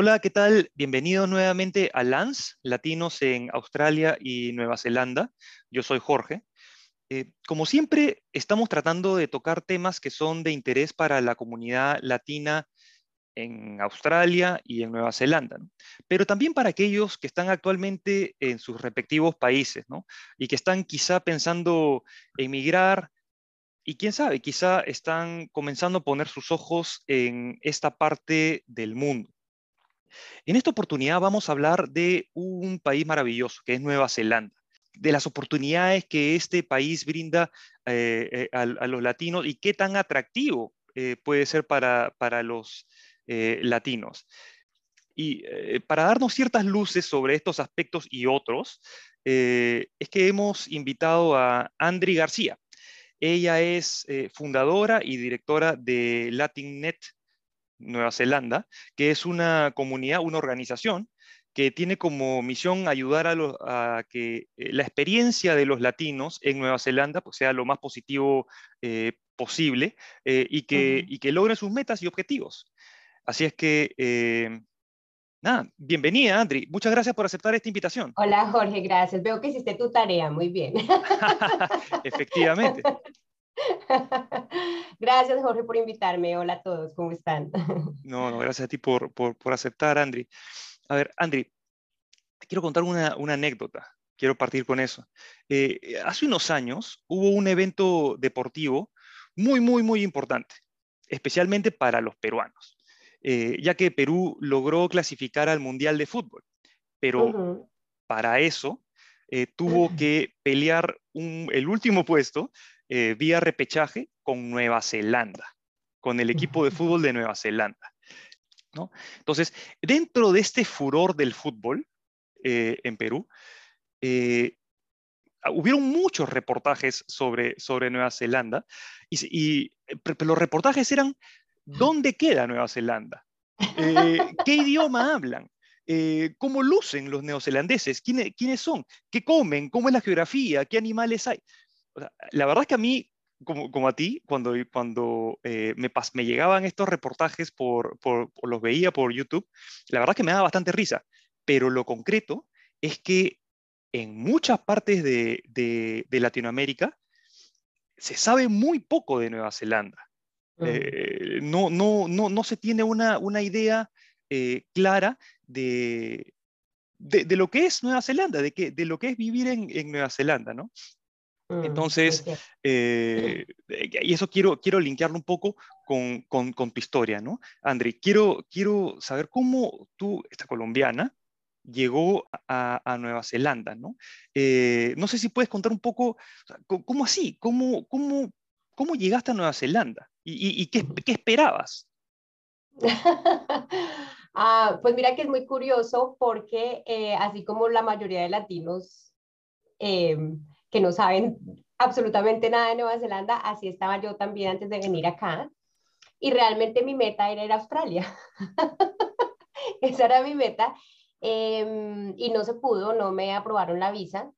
Hola, ¿qué tal? Bienvenidos nuevamente a LANS, Latinos en Australia y Nueva Zelanda. Yo soy Jorge. Eh, como siempre, estamos tratando de tocar temas que son de interés para la comunidad latina en Australia y en Nueva Zelanda, pero también para aquellos que están actualmente en sus respectivos países y que están quizá pensando emigrar y quién sabe, quizá están comenzando a poner sus ojos en esta parte del mundo. En esta oportunidad vamos a hablar de un país maravilloso, que es Nueva Zelanda, de las oportunidades que este país brinda eh, eh, a, los latinos y qué tan atractivo eh, puede ser para, para los latinos. Y para darnos ciertas luces sobre estos aspectos y otros, es que hemos invitado a Andri García. Ella es fundadora y directora de LatinNet Nueva Zelanda, que es una comunidad, una organización que tiene como misión ayudar a, que eh, la experiencia de los latinos en Nueva Zelanda pues, sea lo más positivo eh, posible eh, y, que, y que logren sus metas y objetivos. Así es que, nada, bienvenida, Andri. Muchas gracias por aceptar esta invitación. Hola, Jorge, gracias. Veo que hiciste tu tarea muy bien. Efectivamente. Gracias, Jorge, por invitarme. Hola a todos, ¿cómo están? No, no, gracias a ti por, por, por aceptar, Andri. A ver, Andri, te quiero contar una, una anécdota. Quiero partir con eso. Eh, hace unos años hubo un evento deportivo muy, muy, muy importante, especialmente para los peruanos, eh, ya que Perú logró clasificar al Mundial de Fútbol, pero para eso eh, tuvo que pelear un, el último puesto eh, vía repechaje con Nueva Zelanda, con el equipo de fútbol de Nueva Zelanda. ¿no? Entonces, dentro de este furor del fútbol eh, en Perú, eh, hubieron muchos reportajes sobre, sobre Nueva Zelanda y, los reportajes eran ¿dónde queda Nueva Zelanda? ¿Qué idioma hablan? ¿Cómo lucen los neozelandeses? ¿Quiénes, ¿Quiénes son? ¿Qué comen? ¿Cómo es la geografía? ¿Qué animales hay? La verdad es que a mí, como, a ti, cuando, cuando eh, me, me, llegaban estos reportajes, por, por, los veía por YouTube, la verdad es que me daba bastante risa. Pero lo concreto es que en muchas partes de, de, Latinoamérica se sabe muy poco de Nueva Zelanda. Mm. Eh, no, no, no, no, se tiene una, una idea eh, clara de, de, lo que es Nueva Zelanda, de, que, de lo que es vivir en, en Nueva Zelanda, ¿no? Mm, Entonces, eh, y eso quiero, quiero linkearlo un poco con, con, tu historia, ¿no? André, quiero, quiero saber cómo tú, esta colombiana, llegó a, a Nueva Zelanda, ¿no? Eh, no sé si puedes contar un poco, ¿cómo así? ¿Cómo, cómo, cómo llegaste a Nueva Zelanda? ¿Y, y, qué, qué, esperabas? ah, pues mira que es muy curioso porque eh, así como la mayoría de latinos, em, que no saben absolutamente nada de Nueva Zelanda, así estaba yo también antes de venir acá. Y realmente mi meta era ir a Australia. Esa era mi meta. Em, y no se pudo, no me aprobaron la visa.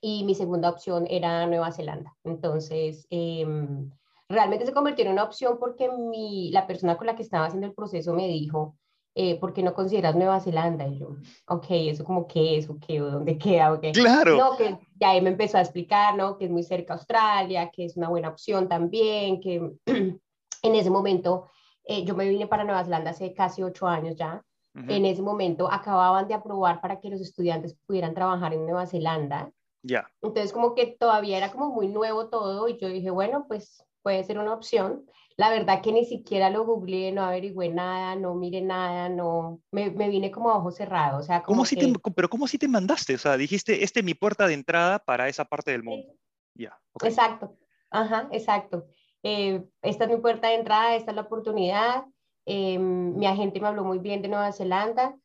Y mi segunda opción era Nueva Zelanda. Entonces, em, realmente se convirtió en una opción porque mi, la persona con la que estaba haciendo el proceso me dijo, eh, ¿por qué no consideras Nueva Zelanda? Y yo, ok, ¿eso como qué es? ¿O qué? ¿Dónde queda? Okay. Claro. No, que ya ahí me empezó a explicar, ¿no? Que es muy cerca a Australia, que es una buena opción también, que en ese momento eh, yo me vine para Nueva Zelanda hace casi ocho años ya. En ese momento acababan de aprobar para que los estudiantes pudieran trabajar en Nueva Zelanda. Ya. Entonces como que todavía era como muy nuevo todo y yo dije, bueno, pues puede ser una opción. La verdad que ni siquiera lo googleé, no averigüé nada, no miré nada, no, me, me vine como a ojos cerrados. O sea, ¿Cómo si te, pero ¿cómo si te mandaste? O sea, dijiste, este es mi puerta de entrada para esa parte del mundo. Ya. Exacto, ajá, exacto. Eh, esta es mi puerta de entrada, esta es la oportunidad. Eh, mi agente me habló muy bien de Nueva Zelanda.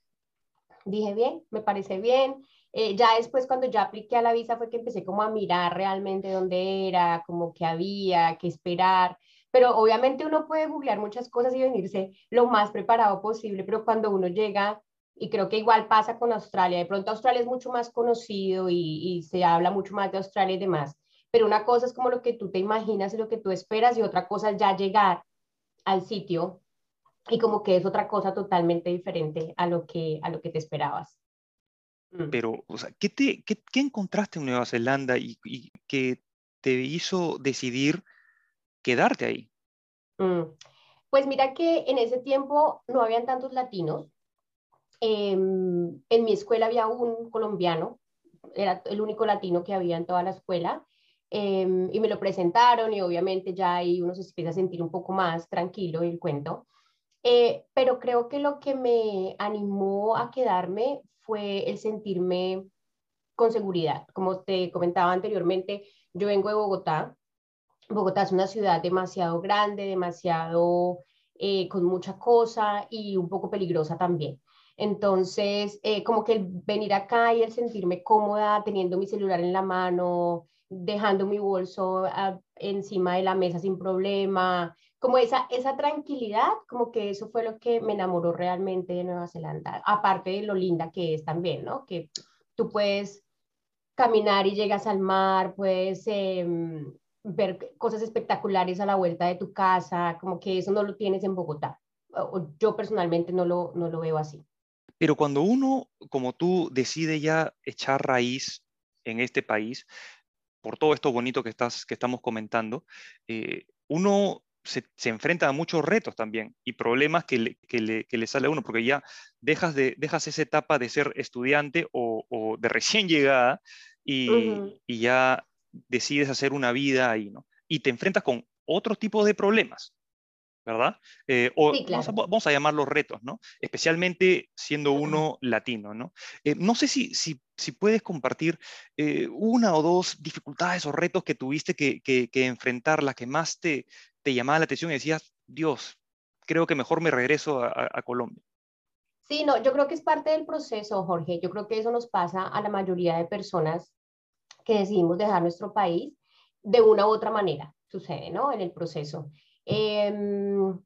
Dije, bien, me parece bien. Eh, ya después, cuando ya apliqué a la visa, fue que empecé como a mirar realmente dónde era, como qué había, qué esperar pero obviamente uno puede googlear muchas cosas y venirse lo más preparado posible, pero cuando uno llega, y creo que igual pasa con Australia, de pronto Australia es mucho más conocido y, se habla mucho más de Australia y demás, pero una cosa es como lo que tú te imaginas y lo que tú esperas y otra cosa es ya llegar al sitio y como que es otra cosa totalmente diferente a lo que, a lo que te esperabas. Mm. Pero, o sea, ¿qué, te, qué, qué encontraste en Nueva Zelanda y, y, que te hizo decidir quedarte ahí? Mm. Pues mira que en ese tiempo no habían tantos latinos. Em, en mi escuela había un colombiano, era el único latino que había en toda la escuela. Em, y me lo presentaron y obviamente ya ahí uno se empieza a sentir un poco más tranquilo el cuento. Eh, pero creo que lo que me animó a quedarme fue el sentirme con seguridad. Como te comentaba anteriormente, yo vengo de Bogotá. Bogotá es una ciudad demasiado grande, demasiado eh, con mucha cosa y un poco peligrosa también. Entonces, eh, como que el venir acá y el sentirme cómoda teniendo mi celular en la mano, dejando mi bolso ah, encima de la mesa sin problema, como esa, esa tranquilidad, como que eso fue lo que me enamoró realmente de Nueva Zelanda, aparte de lo linda que es también, ¿no? Que tú puedes caminar y llegas al mar, puedes em, ver cosas espectaculares a la vuelta de tu casa, como que eso no lo tienes en Bogotá. Yo personalmente no lo, no lo veo así. Pero cuando uno, como tú, decide ya echar raíz en este país, por todo esto bonito que, estás, que estamos comentando, eh, uno se, enfrenta a muchos retos también y problemas que le, que le, sale a uno, porque ya dejas, de, dejas esa etapa de ser estudiante o, de recién llegada y, y, ya decides hacer una vida ahí, ¿no? Y te enfrentas con otro tipo de problemas. ¿verdad? Eh, o vamos, a, llamarlos retos, ¿no? Especialmente siendo uno latino, ¿no? Eh, no sé si, si, si, puedes compartir eh, una o dos dificultades o retos que tuviste que, que, enfrentar, la que más te, te, llamaba la atención y decías, Dios, creo que mejor me regreso a, a Colombia. Sí, no, yo creo que es parte del proceso, Jorge. Yo creo que eso nos pasa a la mayoría de personas que decidimos dejar nuestro país de una u otra manera, sucede, ¿no? En el proceso. Em,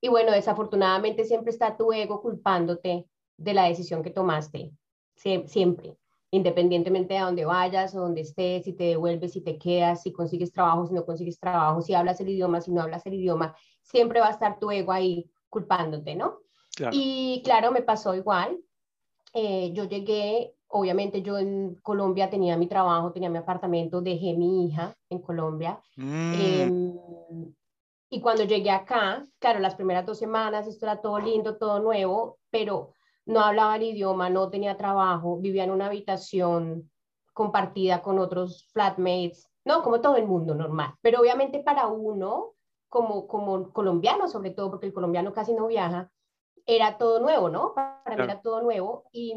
y bueno, desafortunadamente siempre está tu ego culpándote de la decisión que tomaste, siempre, independientemente de dónde vayas o dónde estés, si te devuelves, si te quedas, si consigues trabajo, si no consigues trabajo, si hablas el idioma, si no hablas el idioma, siempre va a estar tu ego ahí culpándote, ¿no? Y claro, me pasó igual. Eh, yo llegué, obviamente yo en Colombia tenía mi trabajo, tenía mi apartamento, dejé mi hija en Colombia. Mm. Em, y cuando llegué acá, claro, las primeras dos semanas esto era todo lindo, todo nuevo, pero no hablaba el idioma, no tenía trabajo, vivía en una habitación compartida con otros flatmates, no, como todo el mundo normal. Pero obviamente para uno, como, como colombiano, sobre todo porque el colombiano casi no viaja, era todo nuevo, ¿no? Para mí era todo nuevo y,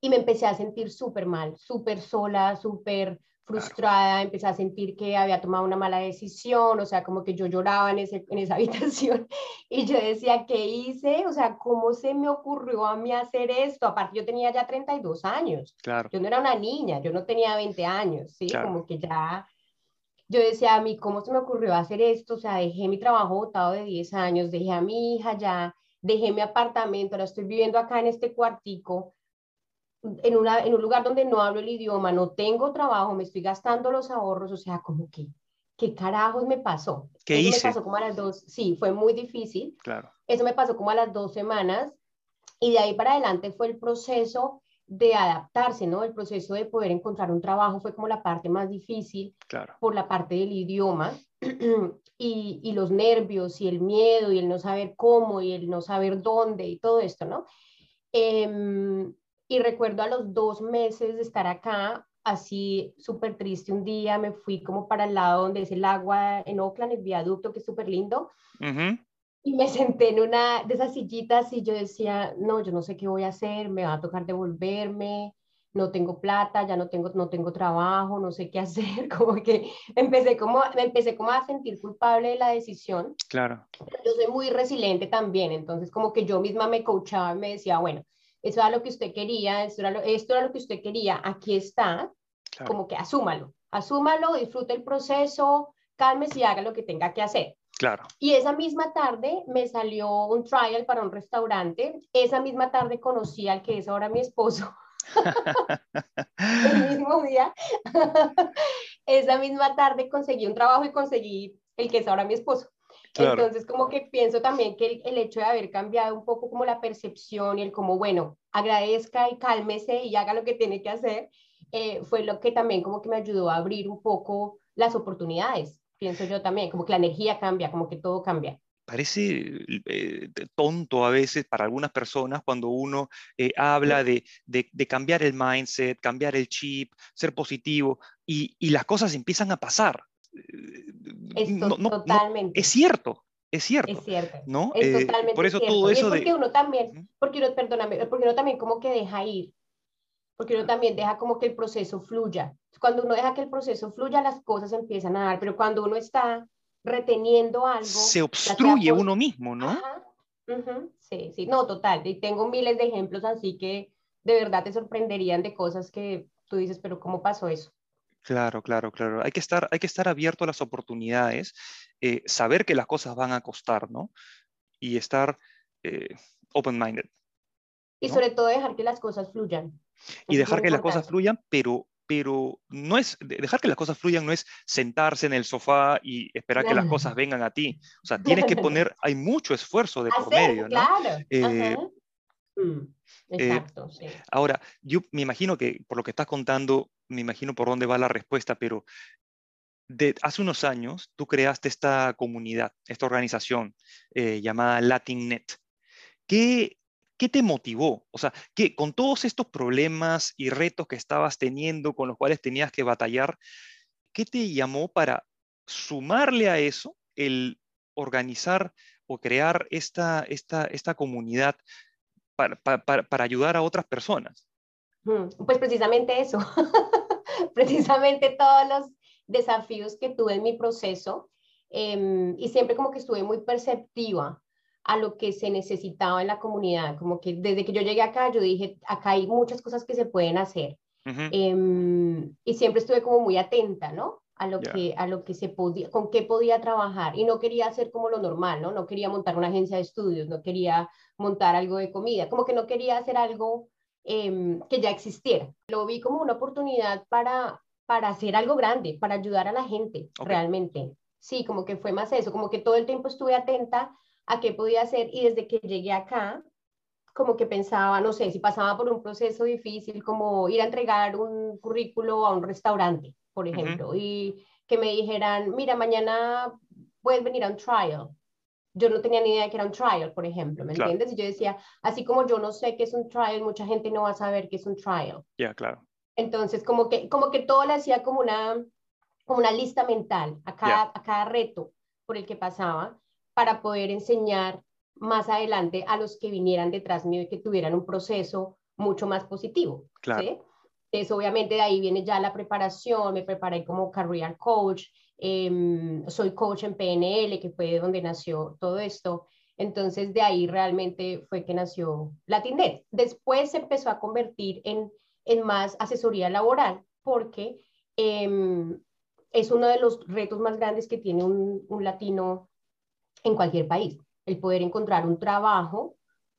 y me empecé a sentir súper mal, súper sola, súper frustrada, empecé a sentir que había tomado una mala decisión, o sea, como que yo lloraba en, ese, en esa habitación y yo decía, ¿qué hice? O sea, ¿cómo se me ocurrió a mí hacer esto? Aparte, yo tenía ya 32 años, claro. yo no era una niña, yo no tenía 20 años, ¿sí? Como que ya, yo decía a mí, ¿cómo se me ocurrió hacer esto? O sea, dejé mi trabajo botado de 10 años, dejé a mi hija ya, dejé mi apartamento, ahora estoy viviendo acá en este cuartico, en, una, en un lugar donde no hablo el idioma, no tengo trabajo, me estoy gastando los ahorros, o sea, como que, ¿qué carajos me pasó? ¿Qué Eso hice? me pasó como a las dos, sí, fue muy difícil. Claro. Eso me pasó como a las dos semanas y de ahí para adelante fue el proceso de adaptarse, ¿no? El proceso de poder encontrar un trabajo fue como la parte más difícil claro. por la parte del idioma y, y, los nervios y el miedo y el no saber cómo y el no saber dónde y todo esto, ¿no? Eh, y recuerdo a los dos meses de estar acá, así súper triste un día, me fui como para el lado donde es el agua en Oakland, el viaducto, que es súper lindo. Y me senté en una de esas sillitas y yo decía, no, yo no sé qué voy a hacer, me va a tocar devolverme, no tengo plata, ya no tengo, no tengo trabajo, no sé qué hacer, como que empecé como, me empecé como a sentir culpable de la decisión. Claro. Yo soy muy resiliente también, entonces como que yo misma me coachaba y me decía, bueno, eso era lo que usted quería, esto era lo, esto era lo que usted quería, aquí está, como que asúmalo, asúmalo, disfrute el proceso, cálmese y haga lo que tenga que hacer. Claro. Y esa misma tarde me salió un trial para un restaurante, esa misma tarde conocí al que es ahora mi esposo. el mismo día, esa misma tarde conseguí un trabajo y conseguí el que es ahora mi esposo. Entonces, como que pienso también que el, hecho de haber cambiado un poco como la percepción y el como, bueno, agradezca y cálmese y haga lo que tiene que hacer, eh, fue lo que también como que me ayudó a abrir un poco las oportunidades, pienso yo también, como que la energía cambia, como que todo cambia. Parece eh, tonto a veces para algunas personas cuando uno eh, habla de, de, cambiar el mindset, cambiar el chip, ser positivo y, y las cosas empiezan a pasar. Esto, totalmente. es cierto, es cierto. Es cierto. ¿no? Es eh, totalmente por eso cierto. todo eso porque uno también, porque uno, perdóname, porque uno también como que deja ir, porque uno también deja como que el proceso fluya. Cuando uno deja que el proceso fluya, las cosas empiezan a dar, pero cuando uno está reteniendo algo. Se obstruye uno mismo, ¿no? Sí, sí, no, total. Y tengo miles de ejemplos así que de verdad te sorprenderían de cosas que tú dices, pero ¿cómo pasó eso? Claro, claro, claro. Hay que estar, hay que estar abierto a las oportunidades, eh, saber que las cosas van a costar, ¿no? Y estar eh, open-minded. Y sobre todo dejar que las cosas fluyan. Y dejar que las cosas fluyan, pero pero no es, dejar que las cosas fluyan no es sentarse en el sofá y esperar que las cosas vengan a ti. O sea, tienes que poner, hay mucho esfuerzo de por medio, ¿no? Claro. Eh, mm, eh, exacto, sí. Ahora, yo me imagino que por lo que estás contando, me imagino por dónde va la respuesta, pero de, hace unos años tú creaste esta comunidad, esta organización eh, llamada LatinNet. ¿Qué, ¿Qué te motivó? O sea, que con todos estos problemas y retos que estabas teniendo, con los cuales tenías que batallar, ¿qué te llamó para sumarle a eso el organizar o crear esta, esta, esta comunidad para, para, ayudar a otras personas? Pues precisamente eso, precisamente todos los desafíos que tuve en mi proceso em, y siempre como que estuve muy perceptiva a lo que se necesitaba en la comunidad. Como que desde que yo llegué acá, yo dije, acá hay muchas cosas que se pueden hacer. Em, y siempre estuve como muy atenta, ¿no? A lo, que, a lo que se podía, con qué podía trabajar. Y no quería hacer como lo normal, ¿no? No quería montar una agencia de estudios, no quería montar algo de comida, como que no quería hacer algo em, que ya existiera. Lo vi como una oportunidad para, para hacer algo grande, para ayudar a la gente, realmente. Sí, como que fue más eso, como que todo el tiempo estuve atenta a qué podía hacer y desde que llegué acá, como que pensaba, no sé, si pasaba por un proceso difícil, como ir a entregar un currículo a un restaurante, por ejemplo, y que me dijeran, mira, mañana puedes venir a un trial. Yo no tenía ni idea de que era un trial, por ejemplo, ¿me entiendes? Y yo decía, así como yo no sé qué es un trial, mucha gente no va a saber qué es un trial. Ya, claro. Entonces, como que, como que todo le hacía como una, como una lista mental a cada, a cada reto por el que pasaba para poder enseñar más adelante a los que vinieran detrás mío y que tuvieran un proceso mucho más positivo. Claro. Eso obviamente de ahí viene ya la preparación, me preparé como career coach, em, soy coach en PNL, que fue donde nació todo esto. Entonces de ahí realmente fue que nació Latinnet. Después se empezó a convertir en, en más asesoría laboral porque em, es uno de los retos más grandes que tiene un, un latino en cualquier país, el poder encontrar un trabajo,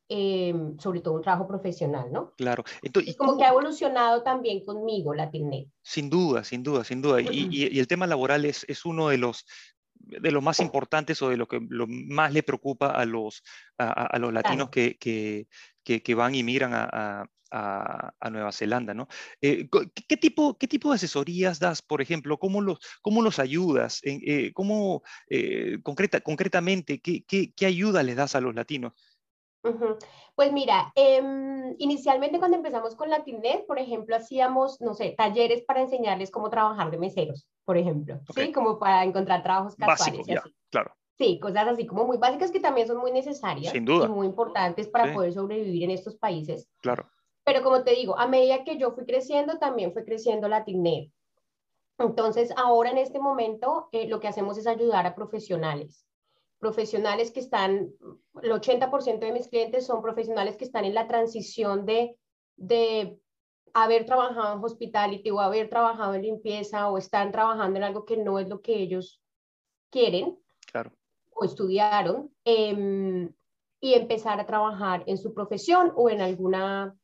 eh, sobre todo un trabajo profesional, ¿no? Claro. Entonces, como que ha evolucionado también conmigo Latinnet. Sin duda, sin duda, sin duda. Y, y, el tema laboral es, es uno de los de los más importantes o de lo que lo más le preocupa a los, a, los latinos que, que, que, van y migran a, a, Nueva Zelanda, ¿no? Eh, ¿qué, tipo, ¿Qué tipo de asesorías das, por ejemplo? ¿Cómo los, cómo los ayudas? Eh, ¿Cómo, eh, concreta, concretamente, qué, qué, qué, ayuda les das a los latinos? Pues mira, em, inicialmente cuando empezamos con Latinet, por ejemplo, hacíamos, no sé, talleres para enseñarles cómo trabajar de meseros, por ejemplo, ¿sí? Como para encontrar trabajos casuales. Básico, claro. Sí, cosas así como muy básicas que también son muy necesarias Sin duda. y muy importantes para poder sobrevivir en estos países. Claro. Pero como te digo, a medida que yo fui creciendo, también fue creciendo Latinnet. Entonces, ahora en este momento, eh, lo que hacemos es ayudar a profesionales. Profesionales que están, el 80% de mis clientes son profesionales que están en la transición de, de haber trabajado en hospitality o haber trabajado en limpieza o están trabajando en algo que no es lo que ellos quieren claro. o estudiaron em, y empezar a trabajar en su profesión o en alguna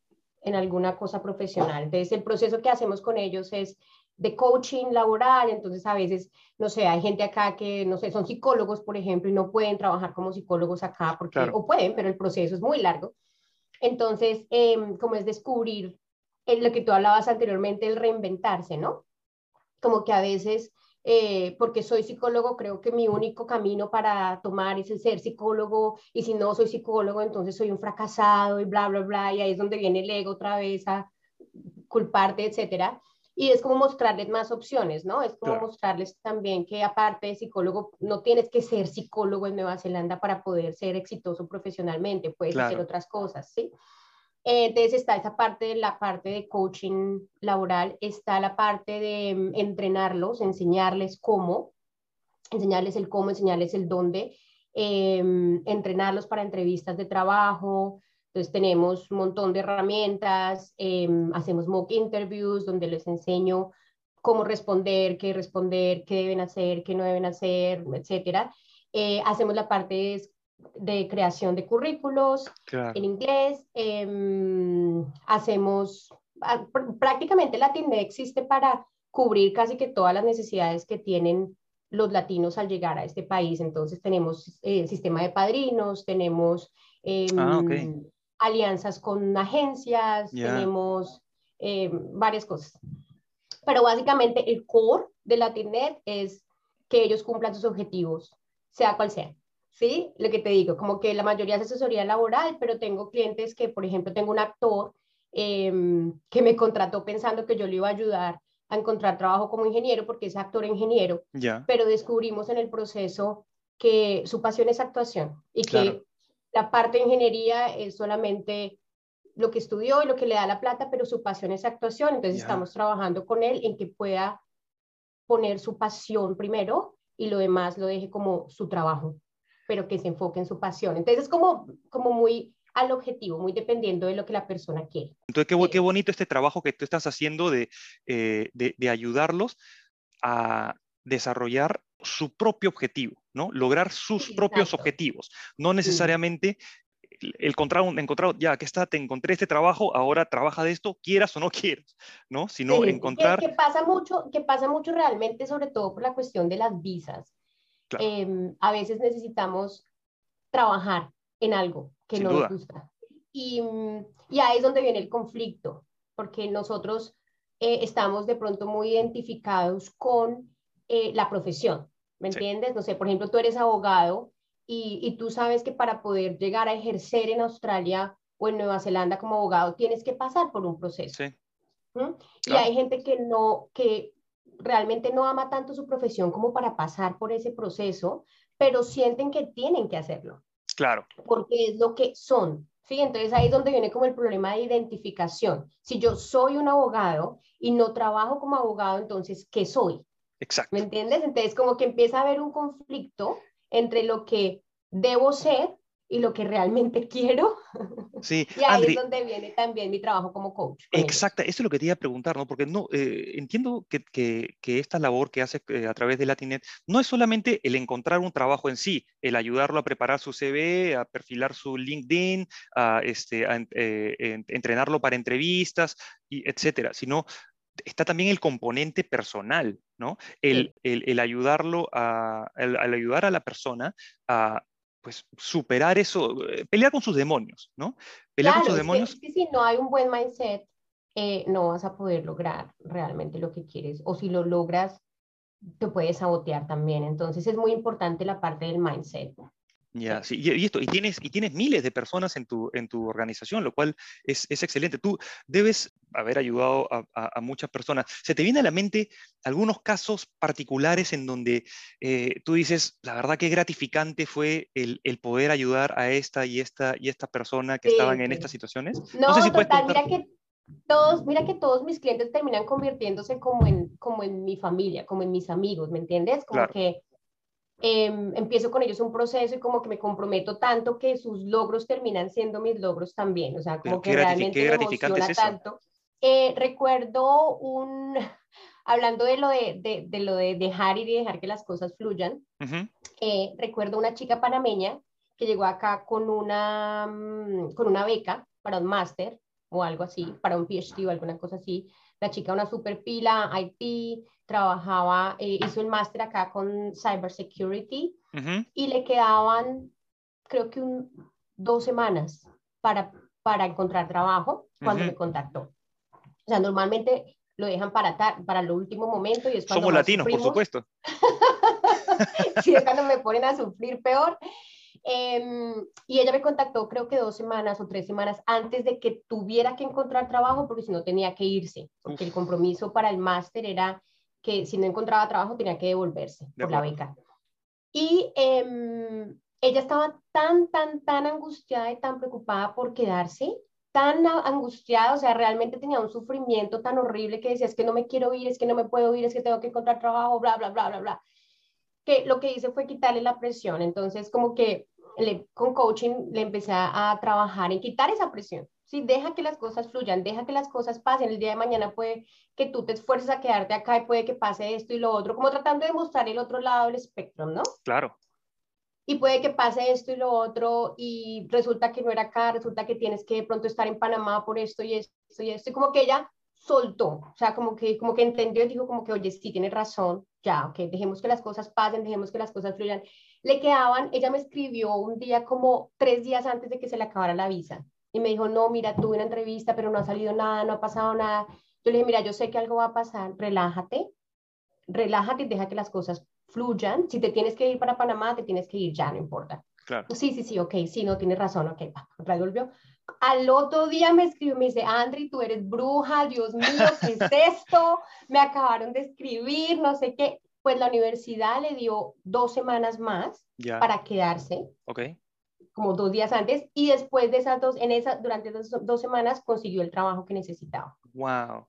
en alguna cosa profesional. Entonces, el proceso que hacemos con ellos es de coaching laboral, entonces a veces, no sé, hay gente acá que, no sé, son psicólogos, por ejemplo, y no pueden trabajar como psicólogos acá, porque, o pueden, pero el proceso es muy largo. Entonces, em, como es descubrir lo que tú hablabas anteriormente, el reinventarse, ¿no? Como que a veces, eh, porque soy psicólogo, creo que mi único camino para tomar es el ser psicólogo, y si no soy psicólogo, entonces soy un fracasado y bla, bla, bla, y ahí es donde viene el ego otra vez a culparte, etcétera. Y es como mostrarles más opciones, ¿no? Es como mostrarles también que aparte de psicólogo, no tienes que ser psicólogo en Nueva Zelanda para poder ser exitoso profesionalmente, puedes hacer otras cosas, ¿sí? Entonces está esa parte de la parte de coaching laboral, está la parte de mm, entrenarlos, enseñarles cómo, enseñarles el cómo, enseñarles el dónde, em, entrenarlos para entrevistas de trabajo. Entonces tenemos un montón de herramientas, em, hacemos mock interviews donde les enseño cómo responder, qué responder, qué deben hacer, qué no deben hacer, etcétera. Eh, hacemos la parte de creación de currículos en inglés. Em, hacemos, ah, prácticamente Latinme existe para cubrir casi que todas las necesidades que tienen los latinos al llegar a este país. Entonces tenemos eh, sistema de padrinos, tenemos em, ah, alianzas con agencias, tenemos em, varias cosas. Pero básicamente el core de Latinnet es que ellos cumplan sus objetivos, sea cual sea. ¿sí? Lo que te digo, como que la mayoría es asesoría laboral, pero tengo clientes que, por ejemplo, tengo un actor em, que me contrató pensando que yo le iba a ayudar a encontrar trabajo como ingeniero, porque es actor ingeniero, pero descubrimos en el proceso que su pasión es actuación y que la parte de ingeniería es solamente lo que estudió y lo que le da la plata, pero su pasión es actuación, entonces estamos trabajando con él en que pueda poner su pasión primero y lo demás lo deje como su trabajo pero que se enfoque en su pasión. Entonces es como, como muy al objetivo, muy dependiendo de lo que la persona quiere. Entonces, qué, qué bonito este trabajo que tú estás haciendo de, eh, de, de, ayudarlos a desarrollar su propio objetivo, ¿no? Lograr sus propios objetivos, no necesariamente el encontrar, un, encontrar, ya que está, te encontré este trabajo, ahora trabaja de esto, quieras o no quieras, ¿no? Sino encontrar... Que, que, pasa mucho, que pasa mucho realmente, sobre todo por la cuestión de las visas. Em, a veces necesitamos trabajar en algo que no nos gusta. Y, y, ahí es donde viene el conflicto, porque nosotros eh, estamos de pronto muy identificados con eh, la profesión, ¿me entiendes? No sé, por ejemplo, tú eres abogado y, y, tú sabes que para poder llegar a ejercer en Australia o en Nueva Zelanda como abogado tienes que pasar por un proceso. Sí. Y hay gente que no, que realmente no ama tanto su profesión como para pasar por ese proceso, pero sienten que tienen que hacerlo. Claro. Porque es lo que son. Sí, entonces ahí es donde viene como el problema de identificación. Si yo soy un abogado y no trabajo como abogado, entonces, ¿qué soy? Exacto. ¿Me entiendes? Entonces, como que empieza a haber un conflicto entre lo que debo ser y lo que realmente quiero. Sí, y ahí es donde viene también mi trabajo como coach. Exacto, eso es lo que te iba a preguntar, ¿no? Porque no, eh, entiendo que, que, que, esta labor que hace eh, a través de Latinet no es solamente el encontrar un trabajo en sí, el ayudarlo a preparar su CV, a perfilar su LinkedIn, a, este, a eh, entrenarlo para entrevistas, y etcétera, sino está también el componente personal, ¿no? El, el, el ayudarlo a, el, ayudar a la persona a pues superar eso, eh, pelear con sus demonios, ¿no? Pelear con sus demonios. Es que, si no hay un buen mindset, eh, no vas a poder lograr realmente lo que quieres. O si lo logras, te puedes sabotear también. Entonces es muy importante la parte del mindset. Ya, sí, y, esto, y tienes, y tienes miles de personas en tu, en tu organización, lo cual es, es excelente. Tú debes haber ayudado a, a, muchas personas. ¿Se te viene a la mente algunos casos particulares en donde eh, tú dices, la verdad que gratificante fue el, el, poder ayudar a esta y esta y esta persona que estaban en estas situaciones? No, sé si total, mira que todos, mira que todos mis clientes terminan convirtiéndose como en, como en mi familia, como en mis amigos, ¿me entiendes? Como que Em, empiezo con ellos un proceso y como que me comprometo tanto que sus logros terminan siendo mis logros también, o sea, como que realmente me emociona tanto. Eh, recuerdo un, hablando de lo de, de, lo de dejar y de dejar que las cosas fluyan, eh, recuerdo una chica panameña que llegó acá con una, mm, con una beca para un máster o algo así, para un PhD o alguna cosa así, la chica una super pila, IT, trabajaba, eh, hizo el máster acá con Cybersecurity y le quedaban, creo que un, dos semanas para, para encontrar trabajo cuando me contactó. O sea, normalmente lo dejan para, para el último momento y es Somos latinos, por supuesto. sí, es cuando me ponen a sufrir peor. Em, y ella me contactó creo que dos semanas o tres semanas antes de que tuviera que encontrar trabajo porque si no tenía que irse, porque el compromiso para el máster era que si no encontraba trabajo tenía que devolverse por la beca. Y em, ella estaba tan, tan, tan angustiada y tan preocupada por quedarse, tan angustiada, o sea, realmente tenía un sufrimiento tan horrible que decía, es que no me quiero ir, es que no me puedo ir, es que tengo que encontrar trabajo, bla, bla, bla, bla, bla. Que lo que hice fue quitarle la presión. Entonces, como que con coaching le empecé a, trabajar en quitar esa presión. Sí, deja que las cosas fluyan, deja que las cosas pasen. El día de mañana puede que tú te esfuerces a quedarte acá y puede que pase esto y lo otro, como tratando de mostrar el otro lado del espectro, ¿no? Claro. Y puede que pase esto y lo otro y resulta que no era acá, resulta que tienes que de pronto estar en Panamá por esto y esto y esto. Y como que ella soltó, o sea, como que, como que entendió y dijo como que, oye, sí, tienes razón, ya, ok, dejemos que las cosas pasen, dejemos que las cosas fluyan le quedaban, ella me escribió un día como tres días antes de que se le acabara la visa y me dijo, no, mira, tuve una entrevista, pero no ha salido nada, no ha pasado nada. Yo le dije, mira, yo sé que algo va a pasar, relájate, relájate y deja que las cosas fluyan. Si te tienes que ir para Panamá, te tienes que ir ya, no importa. Claro. Sí, sí, sí, ok, sí, no, tienes razón, ok, resolvió. Al otro día me escribió, me dice, Andri, tú eres bruja, Dios mío, ¿qué es esto? Me acabaron de escribir, no sé qué pues la universidad le dio dos semanas más para quedarse. Ok. Como dos días antes, y después de esas dos, en esa, durante esas dos semanas consiguió el trabajo que necesitaba. Wow.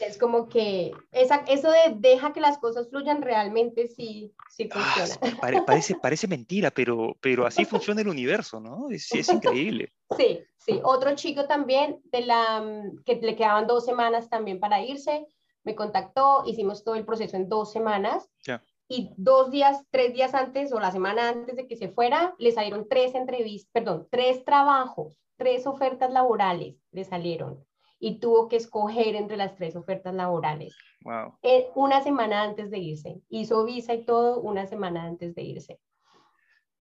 Es como que esa, eso de deja que las cosas fluyan realmente sí, sí ah, funciona. parece, parece mentira, pero, pero así funciona el universo, ¿no? Es, es increíble. Sí, sí. Otro chico también, de la, que le quedaban dos semanas también para irse, me contactó, hicimos todo el proceso en dos semanas. Y dos días, tres días antes o la semana antes de que se fuera, le salieron tres entrevistas, perdón, tres trabajos, tres ofertas laborales le salieron. Y tuvo que escoger entre las tres ofertas laborales. Wow. Eh, una semana antes de irse. Hizo visa y todo una semana antes de irse.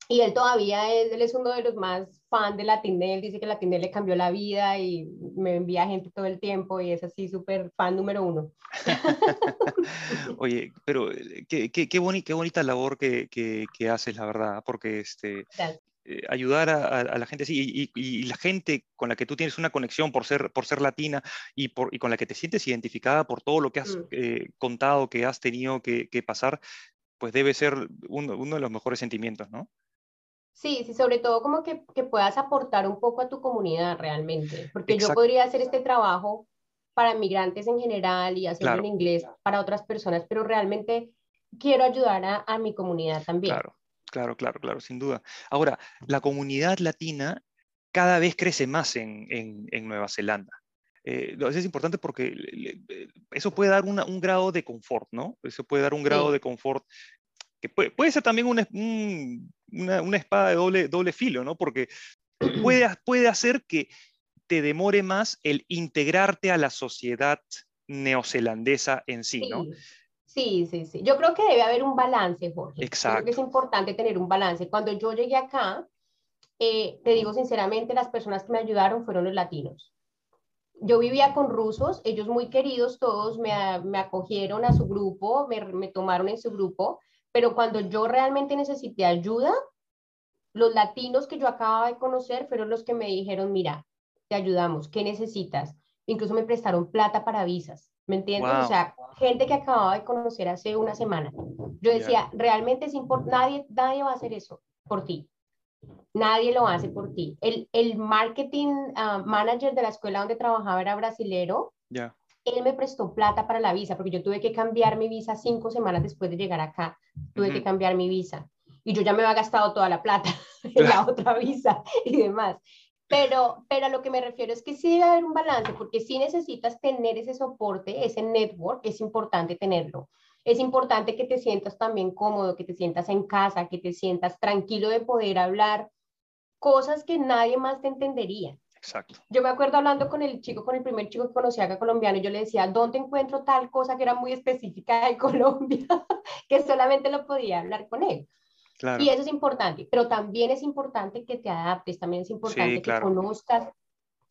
Y él todavía es, él es uno de los más fan de Latinel, dice que Latinel le cambió la vida y me envía gente todo el tiempo y es así súper fan número uno. Oye, pero eh, qué, qué, qué, bonita labor que, que, haces, la verdad, porque este, eh, ayudar a, la gente así y, y, la gente con la que tú tienes una conexión por ser, por ser latina y, por, y con la que te sientes identificada por todo lo que has mm. eh, contado, que has tenido que, que pasar, pues debe ser uno, uno de los mejores sentimientos, ¿no? Sí, sí, sobre todo como que, que, puedas aportar un poco a tu comunidad realmente, porque yo podría hacer este trabajo para migrantes en general y hacerlo en inglés para otras personas, pero realmente quiero ayudar a, a, mi comunidad también. Claro, claro, claro, claro, sin duda. Ahora, la comunidad latina cada vez crece más en, en, en Nueva Zelanda. Eh, eso es importante porque eso puede dar una, un grado de confort, ¿no? Eso puede dar un grado de confort que puede, puede ser también un, un, una, una, espada de doble, doble filo, ¿no? Porque puede, puede hacer que te demore más el integrarte a la sociedad neozelandesa en sí, ¿no? Sí, sí, sí. Yo creo que debe haber un balance, Jorge. Exacto. Creo que es importante tener un balance. Cuando yo llegué acá, eh, te digo sinceramente, las personas que me ayudaron fueron los latinos. Yo vivía con rusos, ellos muy queridos, todos me, me acogieron a su grupo, me, me tomaron en su grupo, pero cuando yo realmente necesité ayuda, los latinos que yo acababa de conocer fueron los que me dijeron, mira, te ayudamos, ¿qué necesitas? Incluso me prestaron plata para visas, ¿me entiendes? O sea, gente que acababa de conocer hace una semana. Yo decía, realmente es importante, nadie, nadie va a hacer eso por ti. Nadie lo hace por ti. El, el marketing ah, manager de la escuela donde trabajaba era brasilero. Ya él me prestó plata para la visa, porque yo tuve que cambiar mi visa cinco semanas después de llegar acá, tuve que cambiar mi visa. Y yo ya me había gastado toda la plata en la otra visa y demás. Pero, pero a lo que me refiero es que sí debe haber un balance, porque si necesitas tener ese soporte, ese network, es importante tenerlo. Es importante que te sientas también cómodo, que te sientas en casa, que te sientas tranquilo de poder hablar cosas que nadie más te entendería. Exacto. Yo me acuerdo hablando con el chico, con el primer chico que conocía acá colombiano, y yo le decía, ¿dónde encuentro tal cosa que era muy específica de Colombia? que solamente lo podía hablar con él. Claro. Y eso es importante, pero también es importante que te adaptes, también es importante que conozcas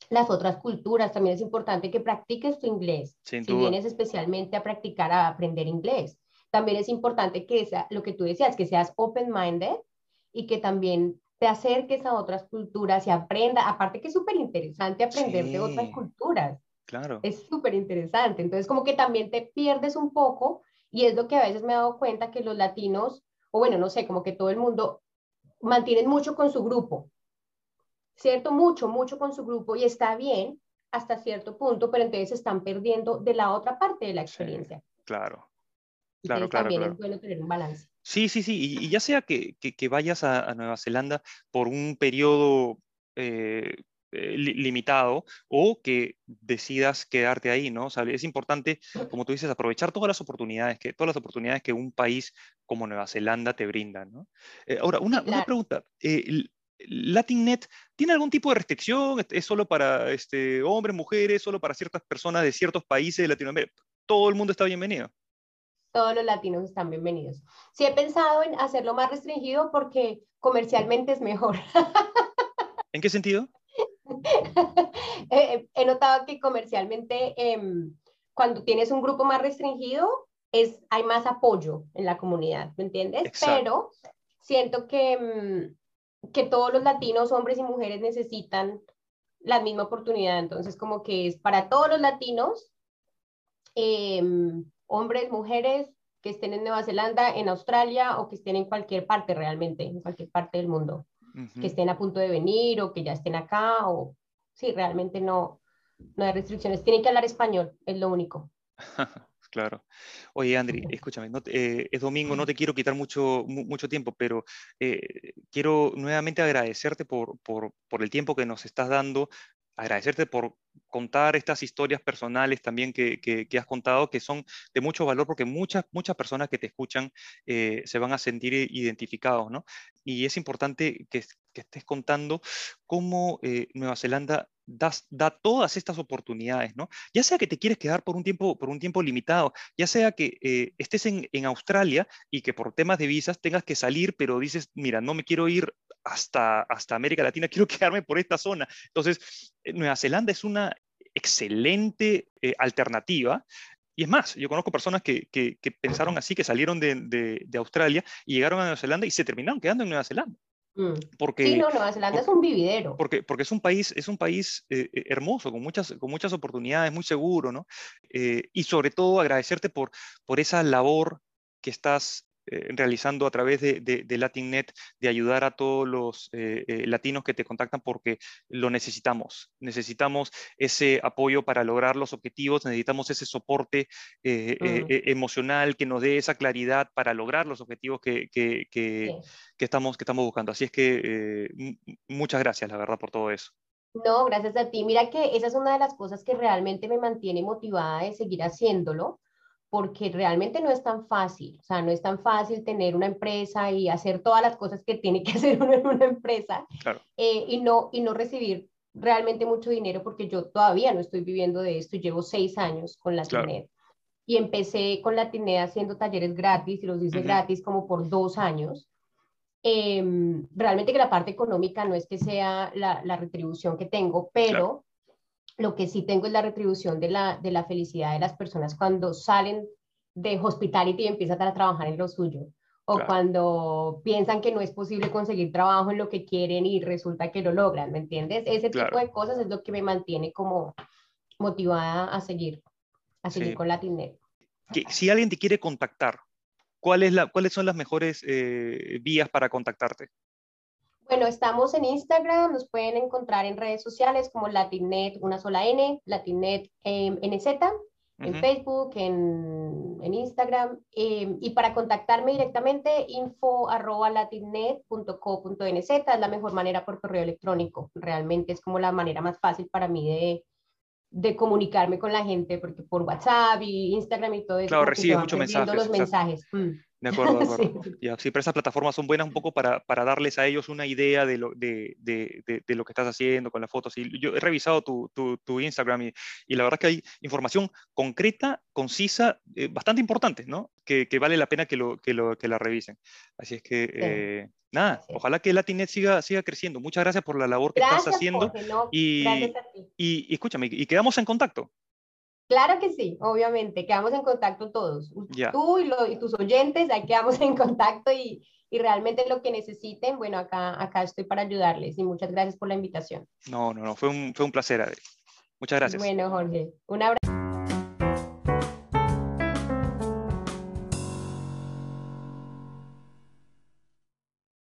las otras culturas, también es importante que practiques tu inglés, si vienes especialmente a practicar, a aprender inglés. También es importante que sea, lo que tú decías, que seas open-minded y que también te acerques a otras culturas y aprenda, aparte que es súper interesante aprender de otras culturas. Claro. Es súper interesante. Entonces, como que también te pierdes un poco y es lo que a veces me he dado cuenta que los latinos, o bueno, no sé, como que todo el mundo mantienen mucho con su grupo, ¿cierto? Mucho, mucho con su grupo y está bien hasta cierto punto, pero entonces están perdiendo de la otra parte de la experiencia. claro. Claro, claro, también es bueno tener un balance. Sí, sí, sí, y, ya sea que, que, vayas a, Nueva Zelanda por un periodo eh, eh, limitado o que decidas quedarte ahí, ¿no? O sea, es importante, como tú dices, aprovechar todas las oportunidades que, todas las oportunidades que un país como Nueva Zelanda te brinda, ¿no? Eh, ahora, una, una pregunta. ¿Latinnet tiene algún tipo de restricción? ¿Es solo para este, hombres, mujeres, solo para ciertas personas de ciertos países de Latinoamérica? ¿Todo el mundo está bienvenido? Todos los latinos están bienvenidos. Sí he pensado en hacerlo más restringido porque comercialmente es mejor. ¿En qué sentido? he notado que comercialmente em, cuando tienes un grupo más restringido es, hay más apoyo en la comunidad, ¿me entiendes? Pero siento que, em, que todos los latinos, hombres y mujeres, necesitan la misma oportunidad. Entonces, como que es para todos los latinos. Eh, hombres, mujeres que estén en Nueva Zelanda, en Australia o que estén en cualquier parte realmente, en cualquier parte del mundo, que estén a punto de venir o que ya estén acá o sí, realmente no, no hay restricciones. Tienen que hablar español, es lo único. Claro. Oye, Andri, escúchame, eh, es domingo, no te quiero quitar mucho, mucho tiempo, pero eh, quiero nuevamente agradecerte por, por, por, el tiempo que nos estás dando, agradecerte por contar estas historias personales también que, que, has contado, que son de mucho valor porque muchas, muchas personas que te escuchan eh, se van a sentir identificados, ¿no? Y es importante que, estés contando cómo eh, Nueva Zelanda da, todas estas oportunidades, ¿no? Ya sea que te quieres quedar por un tiempo, por un tiempo limitado, ya sea que eh, estés en, Australia y que por temas de visas tengas que salir, pero dices, mira, no me quiero ir hasta, hasta América Latina, quiero quedarme por esta zona. Entonces, eh, Nueva Zelanda es una excelente alternativa. Y es más, yo conozco personas que, que, pensaron así, que salieron de, de, de Australia y llegaron a Nueva Zelanda y se terminaron quedando en Nueva Zelanda. Mm. Porque, sí, no, Nueva Zelanda es un vividero. Porque, porque es un país, es un país eh, eh, hermoso, con muchas, con muchas oportunidades, muy seguro, ¿no? Eh, y sobre todo agradecerte por, por esa labor que estás realizando a través de, de, LatinNet, de ayudar a todos los eh, eh, latinos que te contactan porque lo necesitamos. Necesitamos ese apoyo para lograr los objetivos, necesitamos ese soporte emocional que nos dé esa claridad para lograr los objetivos que, que, que, estamos, que estamos buscando. Así es que muchas gracias, la verdad, por todo eso. No, gracias a ti. Mira que esa es una de las cosas que realmente me mantiene motivada de seguir haciéndolo porque realmente no es tan fácil, o sea, no es tan fácil tener una empresa y hacer todas las cosas que tiene que hacer uno en una empresa eh, y, no, y no recibir realmente mucho dinero porque yo todavía no estoy viviendo de esto, llevo seis años con la y empecé con la haciendo talleres gratis y los hice gratis como por dos años. Em, realmente que la parte económica no es que sea la, la retribución que tengo, pero lo que sí tengo es la retribución de la, de la felicidad de las personas cuando salen de hospitality y empiezan a trabajar en lo suyo. O cuando piensan que no es posible conseguir trabajo en lo que quieren y resulta que lo logran, ¿me entiendes? Ese tipo de cosas es lo que me mantiene como motivada a seguir, a seguir con Latinnet. Si alguien te quiere contactar, ¿cuál es la, ¿cuáles son las mejores eh, vías para contactarte? Bueno, estamos en Instagram, nos pueden encontrar en redes sociales como Latinnet, una sola N, Latinnet em, NZ, en Facebook, en, en Instagram. Em, y para contactarme directamente, info arroba latinnet.co.nz es la mejor manera por correo electrónico. Realmente es como la manera más fácil para mí de, de comunicarme con la gente, porque por WhatsApp y Instagram y todo eso. Claro, recibe muchos mensajes. Los mensajes. Mm. De acuerdo, de acuerdo. sí. Ya, sí, pero esas plataformas son buenas un poco para, para darles a ellos una idea de lo, de, de, de, lo que estás haciendo con las fotos. Y yo he revisado tu, tu, tu Instagram y, y, la verdad que hay información concreta, concisa, eh, bastante importante, ¿no? Que, que, vale la pena que, lo, que, lo, que la revisen. Así es que, eh, nada, sí. ojalá que Latinet siga, siga creciendo. Muchas gracias por la labor que gracias, estás haciendo. Jorge, no, y, y, y escúchame, y quedamos en contacto. Claro que sí, obviamente, quedamos en contacto todos. Yeah. Tú y, lo, y, tus oyentes, ahí quedamos en contacto y, y, realmente lo que necesiten, bueno, acá, acá estoy para ayudarles y muchas gracias por la invitación. No, no, no, fue un, fue un placer, Adri. Muchas gracias. Bueno, Jorge, un abrazo.